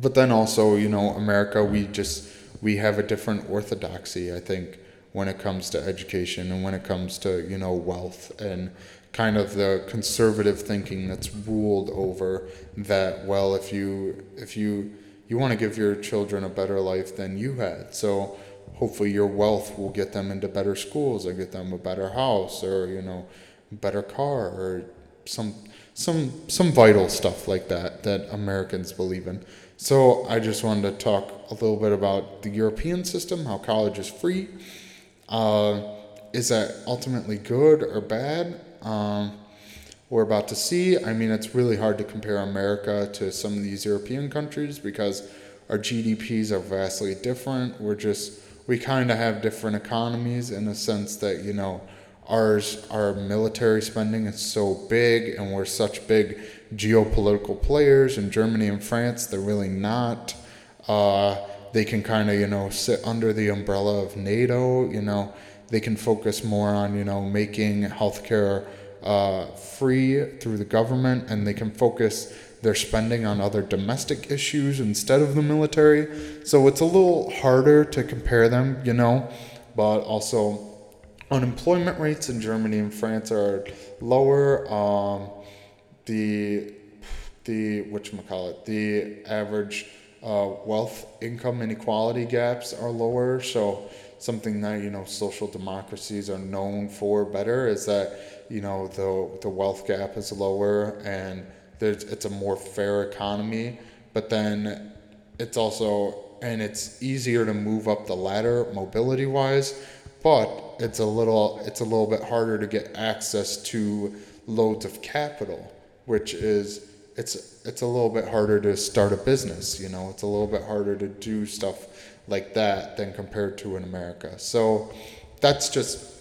but then also, you know, America, we just we have a different orthodoxy, I think, when it comes to education and when it comes to you know wealth and kind of the conservative thinking that's ruled over that. Well, if you if you you want to give your children a better life than you had, so hopefully your wealth will get them into better schools or get them a better house or you know better car or some some some vital stuff like that that Americans believe in. So I just wanted to talk a little bit about the European system, how college is free. Uh, is that ultimately good or bad? Um, we're about to see. I mean, it's really hard to compare America to some of these European countries because our GDPs are vastly different. We're just, we kind of have different economies in a sense that, you know, ours, our military spending is so big and we're such big geopolitical players in Germany and France. They're really not. Uh, they can kind of, you know, sit under the umbrella of NATO. You know, they can focus more on, you know, making healthcare uh, free through the government, and they can focus their spending on other domestic issues instead of the military. So it's a little harder to compare them, you know, but also unemployment rates in Germany and France are lower. Um, the the which call it the average uh, wealth income inequality gaps are lower. So something that you know social democracies are known for better is that you know the the wealth gap is lower and there's it's a more fair economy. But then it's also and it's easier to move up the ladder mobility wise but it's a little it's a little bit harder to get access to loads of capital which is it's it's a little bit harder to start a business you know it's a little bit harder to do stuff like that than compared to in america so that's just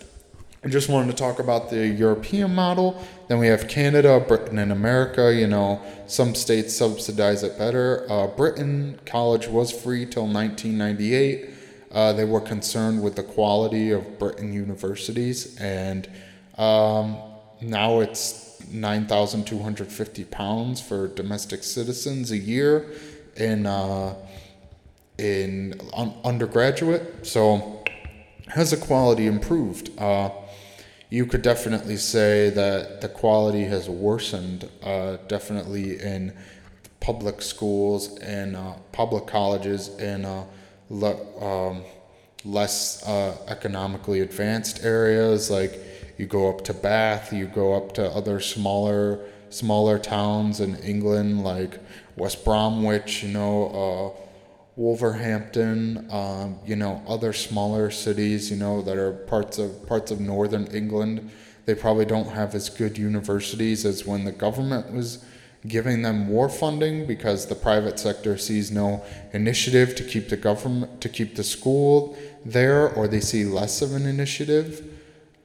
I just wanted to talk about the European model. Then we have Canada, Britain, and America. You know, some states subsidize it better. Uh, Britain, college was free till 1998. Uh, they were concerned with the quality of Britain universities, and um, now it's 9,250 pounds for domestic citizens a year in uh, in un- undergraduate. So has the quality improved? Uh, you could definitely say that the quality has worsened. Uh, definitely in public schools and uh, public colleges and uh, le- um, less uh, economically advanced areas like you go up to Bath, you go up to other smaller smaller towns in England like West Bromwich, you know, uh, Wolverhampton, um, you know, other smaller cities, you know, that are parts of parts of northern England. They probably don't have as good universities as when the government was giving them more funding because the private sector sees no initiative to keep the government to keep the school there or they see less of an initiative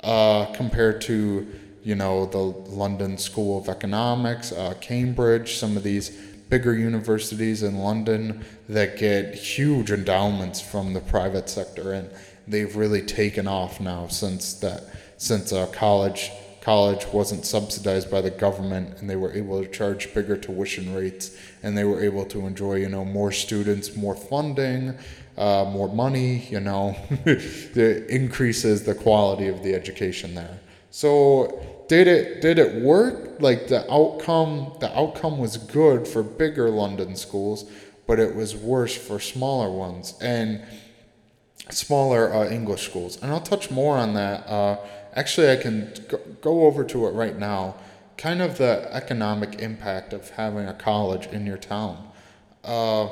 uh, compared to you know the London School of Economics, uh, Cambridge, some of these bigger universities in London that get huge endowments from the private sector, and they've really taken off now since that since uh, college college wasn't subsidized by the government and they were able to charge bigger tuition rates and they were able to enjoy you know more students more funding uh, more money, you know, it increases the quality of the education there. So did it did it work? Like the outcome the outcome was good for bigger London schools, but it was worse for smaller ones and smaller uh, English schools. And I'll touch more on that. Uh, actually, I can go over to it right now. Kind of the economic impact of having a college in your town. Uh,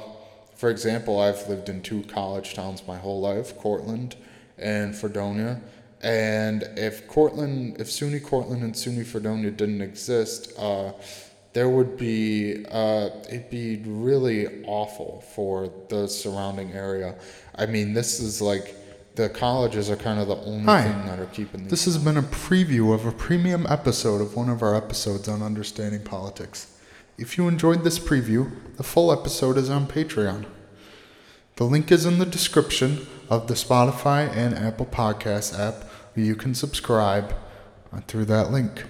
for example, I've lived in two college towns my whole life, Cortland and Fredonia. And if Cortland, if SUNY Cortland and SUNY Fredonia didn't exist, uh, there would be, uh, it'd be really awful for the surrounding area. I mean, this is like, the colleges are kind of the only Hi. thing that are keeping. This has been a preview of a premium episode of one of our episodes on understanding politics. If you enjoyed this preview, the full episode is on Patreon. The link is in the description of the Spotify and Apple Podcast app where you can subscribe through that link.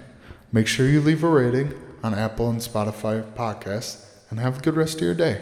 Make sure you leave a rating on Apple and Spotify podcasts and have a good rest of your day.